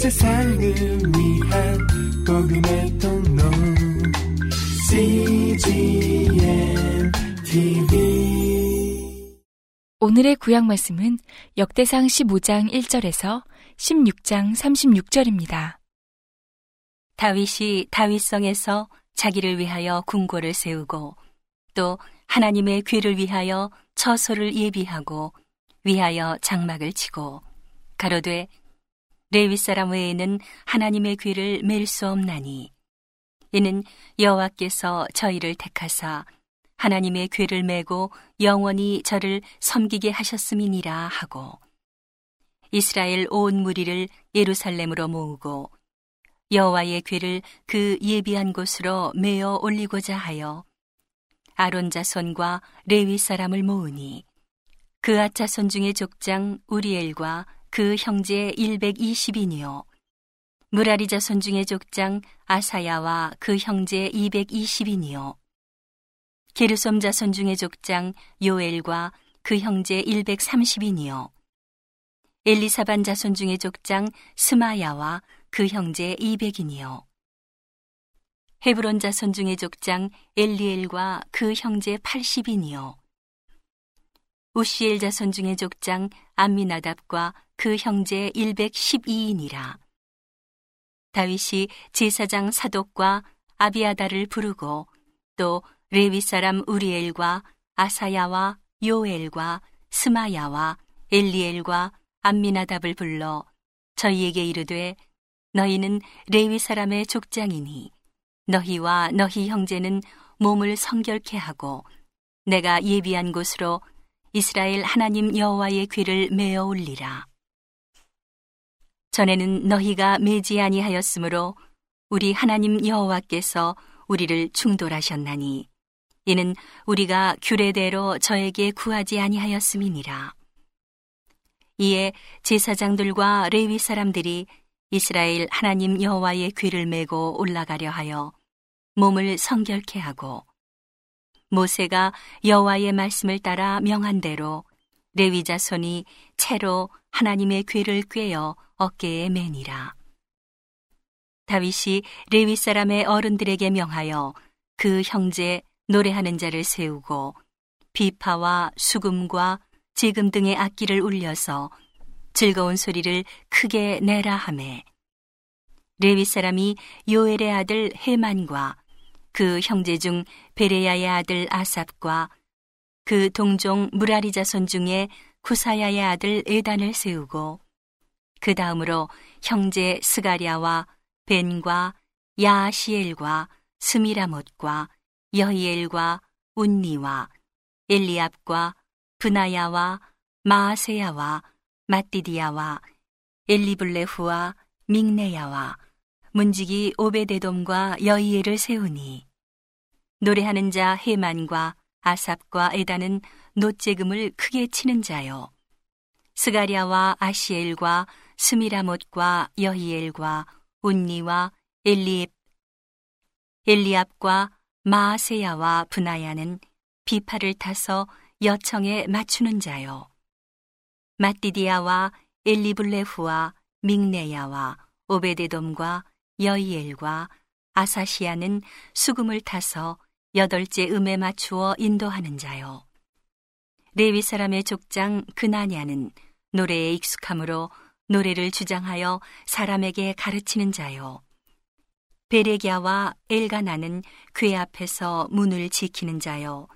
세상을 위한 복음의 통로 CGM TV 오늘의 구약 말씀은 역대상 15장 1절에서 16장 36절입니다. 다윗이 다윗성에서 자기를 위하여 궁궐을 세우고 또 하나님의 귀를 위하여 처소를 예비하고 위하여 장막을 치고 가로되 레위 사람 외에는 하나님의 귀를 맬 수 없나니. 이는 여호와께서 저희를 택하사 하나님의 귀를 메고 영원히 저를 섬기게 하셨음이니라 하고 이스라엘 온 무리를 예루살렘으로 모으고 여호와의 귀를 그 예비한 곳으로 메어 올리고자 하여 아론 자손과 레위 사람을 모으니 그 아차손 중의 족장 우리엘과 그 형제 120인이요. 무라리 자손 중의 족장 아사야와 그 형제 220인이요. 게르솜 자손 중의 족장 요엘과 그 형제 130인이요. 엘리사반 자손 중의 족장 스마야와 그 형제 200인이요. 헤브론 자손 중의 족장 엘리엘과 그 형제 80인이요 우시엘 자손 중의 족장 암미나답과 그 형제 112인이라. 다윗이 제사장 사독과 아비아다를 부르고 또 레위 사람 우리엘과 아사야와 요엘과 스마야와 엘리엘과 암미나답을 불러 저희에게 이르되 너희는 레위 사람의 족장이니 너희와 너희 형제는 몸을 성결케 하고 내가 예비한 곳으로 이스라엘 하나님 여호와의 귀를 메어 올리라. 전에는 너희가 매지 아니하였으므로 우리 하나님 여호와께서 우리를 충돌하셨나니 이는 우리가 규례대로 저에게 구하지 아니하였음이니라. 이에 제사장들과 레위 사람들이 이스라엘 하나님 여호와의 귀를 메고 올라가려 하여 몸을 성결케 하고 모세가 여호와의 말씀을 따라 명한 대로 레위 자손이 채로 하나님의 귀를 꿰어 어깨에 매니라. 다윗이 레위 사람의 어른들에게 명하여 그 형제 노래하는 자를 세우고 비파와 수금과 지금 등의 악기를 울려서 즐거운 소리를 크게 내라 하매 레위 사람이 요엘의 아들 헤만과 그 형제 중 베레야의 아들 아삽과 그 동종 무라리 자손 중에 구사야의 아들 에단을 세우고 그 다음으로 형제 스가랴와 벤과 야시엘과 스미라못과 여히엘과 운니와 엘리압과 브나야와 마아세야와 마띠디야와 엘리블레후와 믹네야와 문지기 오베데돔과 여이엘을 세우니 노래하는 자 헤만과 아삽과 에다는 노재금을 크게 치는 자요. 스가랴와 아시엘과 스미라못과 여히엘과 운니와 엘리압 엘리압과 마아세야와 분하야는 비파를 타서 여청에 맞추는 자요. 마띠디아와 엘리블레후와 믹네야와 오베데돔과 여이엘과 아사시아는 수금을 타서 여덟째 음에 맞추어 인도하는 자요. 레위 사람의 족장 그나냐는 노래에 익숙함으로 노래를 주장하여 사람에게 가르치는 자요. 베레기아와 엘가나는 궤 앞에서 문을 지키는 자요.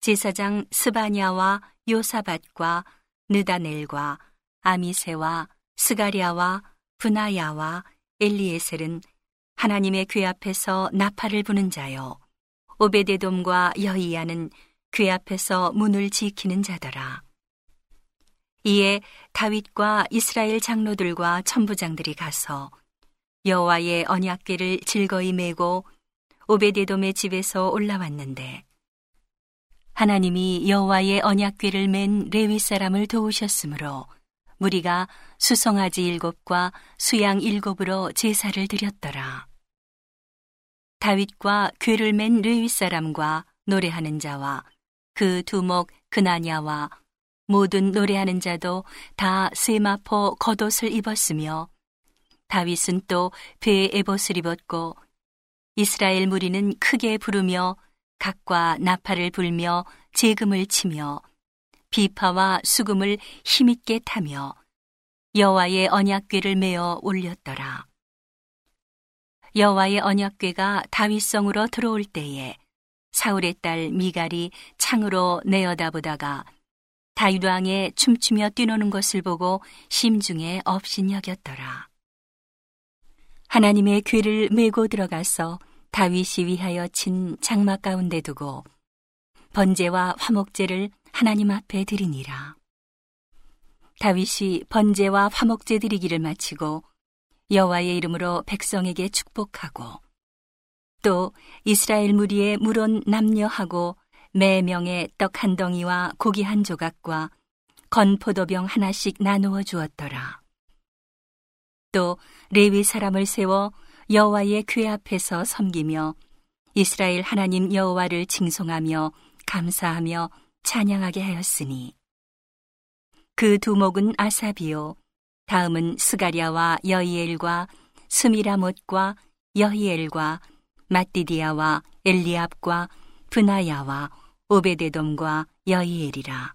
제사장 스바냐와 요사밭과 느다넬과 아미세와 스가리아와 분하야와 엘리에셀은 하나님의 궤 앞에서 나팔을 부는 자요. 오베데돔과 여이야는 궤 앞에서 문을 지키는 자더라. 이에 다윗과 이스라엘 장로들과 천부장들이 가서 여호와의 언약궤를 즐거이 메고 오베데돔의 집에서 올라왔는데 하나님이 여호와의 언약궤를 맨 레위 사람을 도우셨으므로 무리가 수송아지 일곱과 수양 일곱으로 제사를 드렸더라. 다윗과 궤를 맨 레위 사람과 노래하는 자와 그 두목 그나냐와 모든 노래하는 자도 다 세마포 겉옷을 입었으며 다윗은 또 배에 에봇을 입었고 이스라엘 무리는 크게 부르며 각과 나팔을 불며 재금을 치며 비파와 수금을 힘있게 타며 여호와의 언약궤를 메어 올렸더라. 여호와의 언약궤가 다윗성으로 들어올 때에 사울의 딸 미갈이 창으로 내어다보다가 다윗 왕의 춤추며 뛰노는 것을 보고 심중에 업신여겼더라. 하나님의 궤를 메고 들어가서 다윗이 위하여 친 장막 가운데 두고 번제와 화목제를 하나님 앞에 드리니라. 다윗이 번제와 화목제 드리기를 마치고 여호와의 이름으로 백성에게 축복하고 또 이스라엘 무리의 물온 남녀하고 매 명의 떡 한 덩이와 고기 한 조각과 건 포도병 하나씩 나누어 주었더라. 또 레위 사람을 세워 여호와의 궤 앞에서 섬기며 이스라엘 하나님 여호와를 칭송하며 감사하며 찬양하게 하였으니. 그 두목은 아사비요. 다음은 스가랴와 여이엘과 스미라못과 여히엘과 마띠디아와 엘리압과 브나야와 오베데돔과 여이엘이라.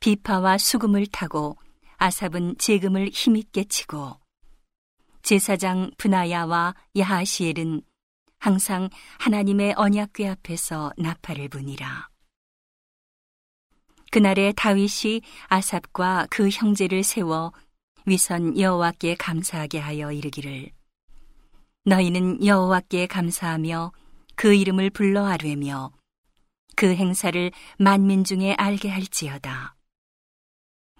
비파와 수금을 타고 아삽은 재금을 힘있게 치고 제사장 브나야와 야하시엘은 항상 하나님의 언약궤 앞에서 나팔을 부니라. 그날에 다윗이 아삽과 그 형제를 세워 위선 여호와께 감사하게 하여 이르기를 너희는 여호와께 감사하며 그 이름을 불러 아뢰며 그 행사를 만민 중에 알게 할지어다.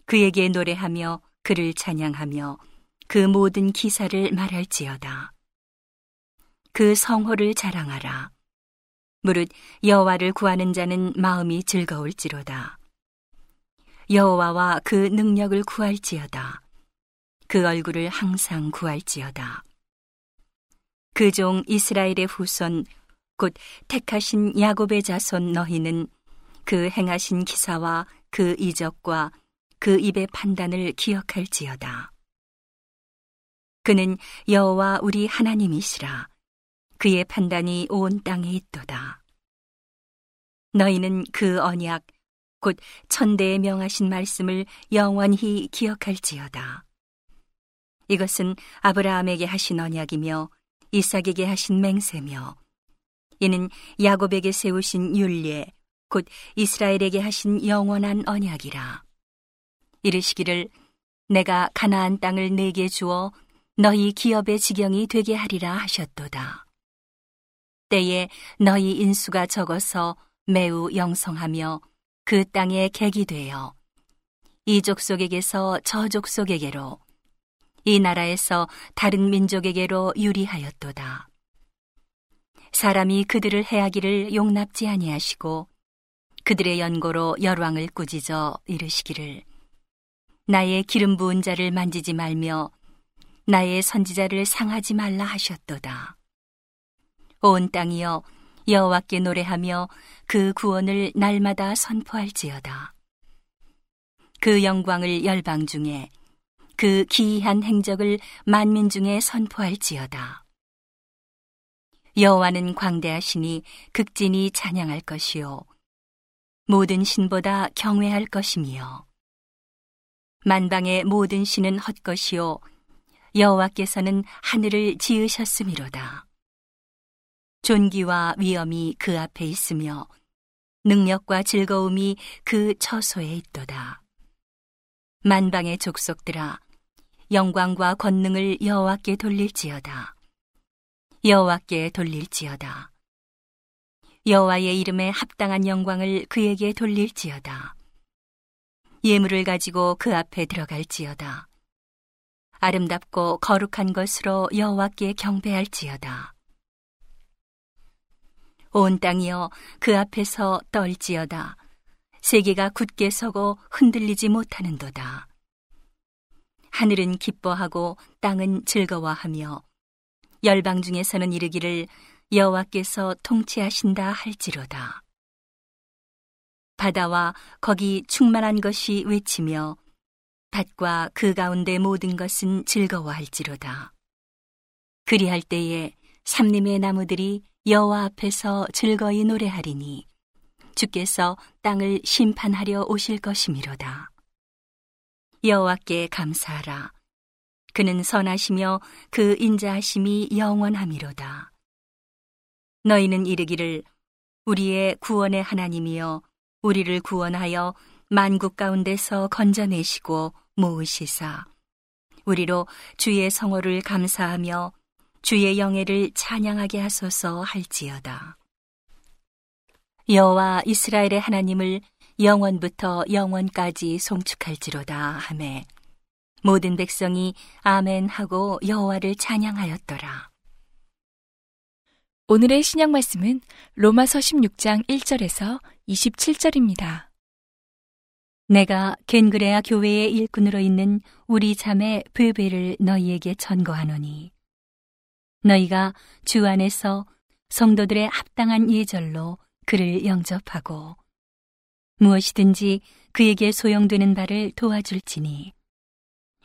그에게 노래하며 그를 찬양하며 그 모든 기사를 말할지어다. 그 성호를 자랑하라. 무릇 여호와를 구하는 자는 마음이 즐거울지로다. 여호와와 그 능력을 구할지어다. 그 얼굴을 항상 구할지어다. 그 종 이스라엘의 후손 곧 택하신 야곱의 자손 너희는 그 행하신 기사와 그 이적과 그 입의 판단을 기억할지어다. 그는 여호와 우리 하나님이시라. 그의 판단이 온 땅에 있도다. 너희는 그 언약, 곧 천대에 명하신 말씀을 영원히 기억할지어다. 이것은 아브라함에게 하신 언약이며 이삭에게 하신 맹세며 이는 야곱에게 세우신 율례 곧 이스라엘에게 하신 영원한 언약이라 이르시기를 내가 가나안 땅을 내게 주어 너희 기업의 지경이 되게 하리라 하셨도다 때에 너희 인수가 적어서 매우 영성하며 그 땅에 객이 되어 이 족속에게서 저 족속에게로 이 나라에서 다른 민족에게로 유리하였도다. 사람이 그들을 해하기를 용납지 아니하시고 그들의 연고로 열왕을 꾸짖어 이르시기를 나의 기름 부은 자를 만지지 말며 나의 선지자를 상하지 말라 하셨도다. 온 땅이여 여호와께 노래하며 그 구원을 날마다 선포할지어다. 그 영광을 열방 중에 그 기이한 행적을 만민 중에 선포할지어다. 여호와는 광대하시니 극진히 찬양할 것이요 모든 신보다 경외할 것이며 만방의 모든 신은 헛것이요 여호와께서는 하늘을 지으셨음이로다. 존귀와 위엄이 그 앞에 있으며 능력과 즐거움이 그 처소에 있도다. 만방의 족속들아 영광과 권능을 여호와께 돌릴지어다. 여호와께 돌릴지어다. 여호와의 이름에 합당한 영광을 그에게 돌릴지어다. 예물을 가지고 그 앞에 들어갈지어다. 아름답고 거룩한 것으로 여호와께 경배할지어다. 온 땅이여 그 앞에서 떨지어다. 세계가 굳게 서고 흔들리지 못하는도다. 하늘은 기뻐하고 땅은 즐거워하며 열방 중에서는 이르기를 여호와께서 통치하신다 할지로다. 바다와 거기 충만한 것이 외치며 밭과 그 가운데 모든 것은 즐거워할지로다. 그리할 때에 삼림의 나무들이 여호와 앞에서 즐거이 노래하리니 주께서 땅을 심판하려 오실 것이미로다. 여호와께 감사하라. 그는 선하시며 그 인자하심이 영원함이로다. 너희는 이르기를 우리의 구원의 하나님이여 우리를 구원하여 만국 가운데서 건져내시고 모으시사 우리로 주의 성호를 감사하며 주의 영예를 찬양하게 하소서 할지어다. 여호와 이스라엘의 하나님을 영원부터 영원까지 송축할지로다 하매 모든 백성이 아멘 하고 여호와를 찬양하였더라. 오늘의 신약 말씀은 로마서 16장 1절에서 27절입니다. 내가 겐그레아 교회의 일꾼으로 있는 우리 자매 베베를 너희에게 전거하노니 너희가 주 안에서 성도들의 합당한 예절로 그를 영접하고 무엇이든지 그에게 소용되는 바를 도와줄지니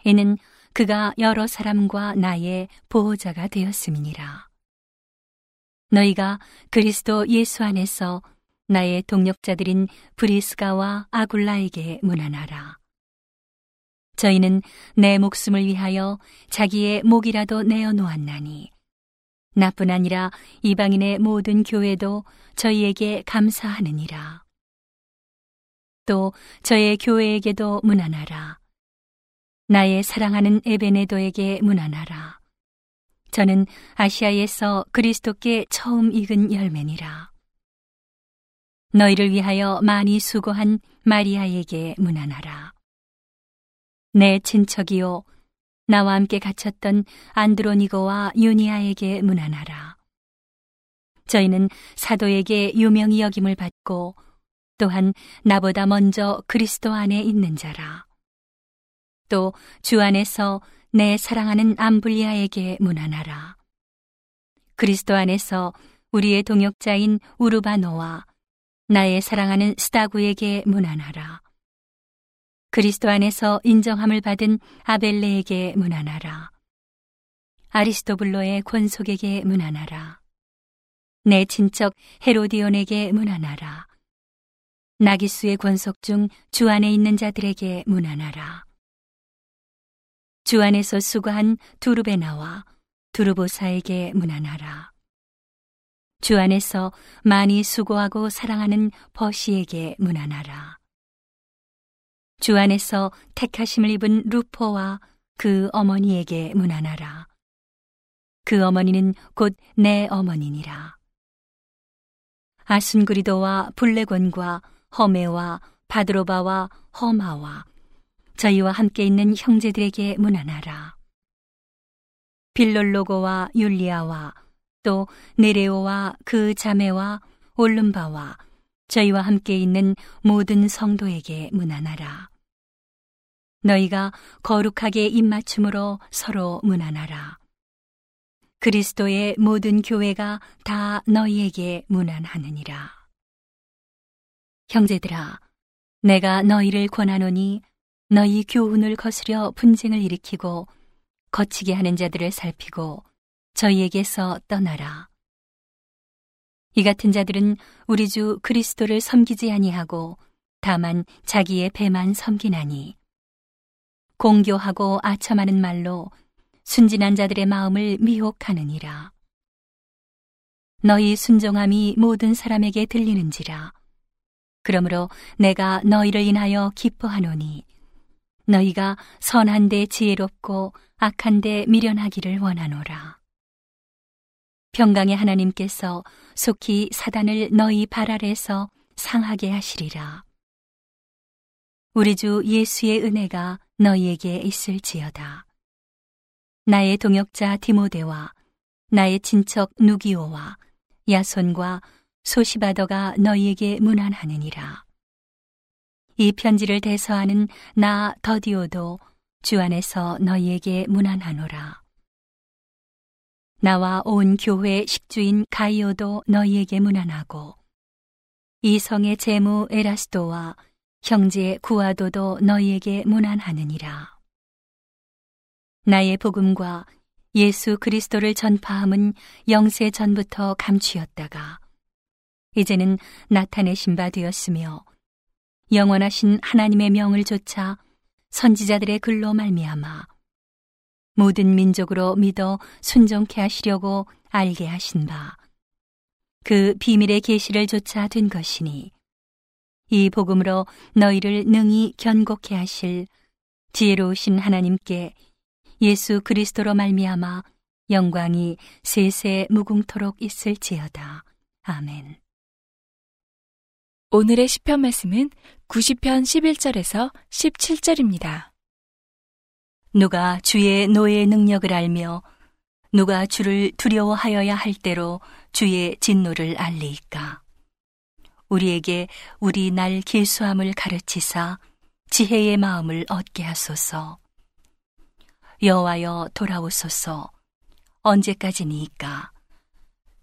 이는 그가 여러 사람과 나의 보호자가 되었음이니라. 너희가 그리스도 예수 안에서 나의 동력자들인 브리스가와 아굴라에게 문안하라. 저희는 내 목숨을 위하여 자기의 목이라도 내어 놓았나니 나뿐 아니라 이방인의 모든 교회도 저희에게 감사하느니라. 또 저의 교회에게도 문안하라. 나의 사랑하는 에베네도에게 문안하라. 저는 아시아에서 그리스도께 처음 익은 열매니라. 너희를 위하여 많이 수고한 마리아에게 문안하라. 내 친척이요 나와 함께 갇혔던 안드로니고와 유니아에게 문안하라. 저희는 사도에게 유명히 여김을 받고 또한 나보다 먼저 그리스도 안에 있는 자라. 또 주 안에서 내 사랑하는 암블리아에게 문안하라. 그리스도 안에서 우리의 동역자인 우르바노와 나의 사랑하는 스타구에게 문안하라. 그리스도 안에서 인정함을 받은 아벨레에게 문안하라. 아리스토블로의 권속에게 문안하라. 내 친척 헤로디온에게 문안하라. 나기수의 권속 중 주 안에 있는 자들에게 문안하라. 주 안에서 수고한 두르베나와 두르보사에게 문안하라. 주 안에서 많이 수고하고 사랑하는 버시에게 문안하라. 주 안에서 택하심을 입은 루포와 그 어머니에게 문안하라. 그 어머니는 곧 내 어머니니라. 아순그리도와 블레곤과 허메와 바드로바와 허마와 저희와 함께 있는 형제들에게 문안하라. 빌롤로고와 율리아와 또 네레오와 그 자매와 올름바와 저희와 함께 있는 모든 성도에게 문안하라. 너희가 거룩하게 입맞춤으로 서로 문안하라. 그리스도의 모든 교회가 다 너희에게 문안하느니라. 형제들아, 내가 너희를 권하노니 너희 교훈을 거스려 분쟁을 일으키고 거치게 하는 자들을 살피고 저희에게서 떠나라. 이 같은 자들은 우리 주 그리스도를 섬기지 아니하고 다만 자기의 배만 섬기나니 공교하고 아첨하는 말로 순진한 자들의 마음을 미혹하느니라. 너희 순종함이 모든 사람에게 들리는지라. 그러므로 내가 너희를 인하여 기뻐하노니 너희가 선한데 지혜롭고 악한데 미련하기를 원하노라. 평강의 하나님께서 속히 사단을 너희 발 아래서 상하게 하시리라. 우리 주 예수의 은혜가 너희에게 있을지어다. 나의 동역자 디모데와 나의 친척 누기오와 야손과 소시바더가 너희에게 문안하느니라. 이 편지를 대서하는 나 더디오도 주 안에서 너희에게 문안하노라. 나와 온 교회 식주인 가이오도 너희에게 문안하고 이 성의 제무 에라스도와 형제 구하도도 너희에게 무난하느니라. 나의 복음과 예수 그리스도를 전파함은 영세 전부터 감추었다가 이제는 나타내신 바 되었으며 영원하신 하나님의 명을 조차 선지자들의 글로 말미암아 모든 민족으로 믿어 순종케 하시려고 알게 하신 바 그 비밀의 계시를 조차 된 것이니 이 복음으로 너희를 능히 견고케 하실 지혜로우신 하나님께 예수 그리스도로 말미암아 영광이 세세 무궁토록 있을지어다. 아멘. 오늘의 시편 말씀은 90편 11절에서 17절입니다. 누가 주의 노예의 능력을 알며 누가 주를 두려워하여야 할 때로 주의 진노를 알리이까. 우리에게 우리 날 길수함을 가르치사 지혜의 마음을 얻게 하소서. 여호와여 돌아오소서. 언제까지니까?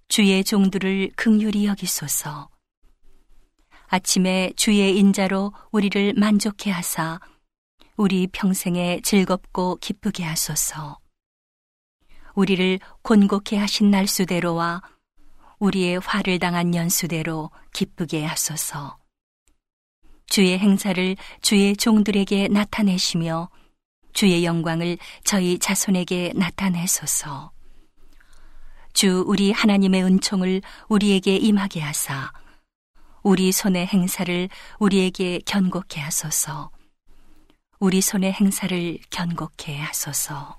주의 종들을 극률히 여기소서. 아침에 주의 인자로 우리를 만족해 하사 우리 평생에 즐겁고 기쁘게 하소서. 우리를 곤곡해 하신 날수대로와 우리의 화를 당한 연수대로 기쁘게 하소서. 주의 행사를 주의 종들에게 나타내시며 주의 영광을 저희 자손에게 나타내소서. 주 우리 하나님의 은총을 우리에게 임하게 하사 우리 손의 행사를 우리에게 견고케 하소서. 우리 손의 행사를 견고케 하소서.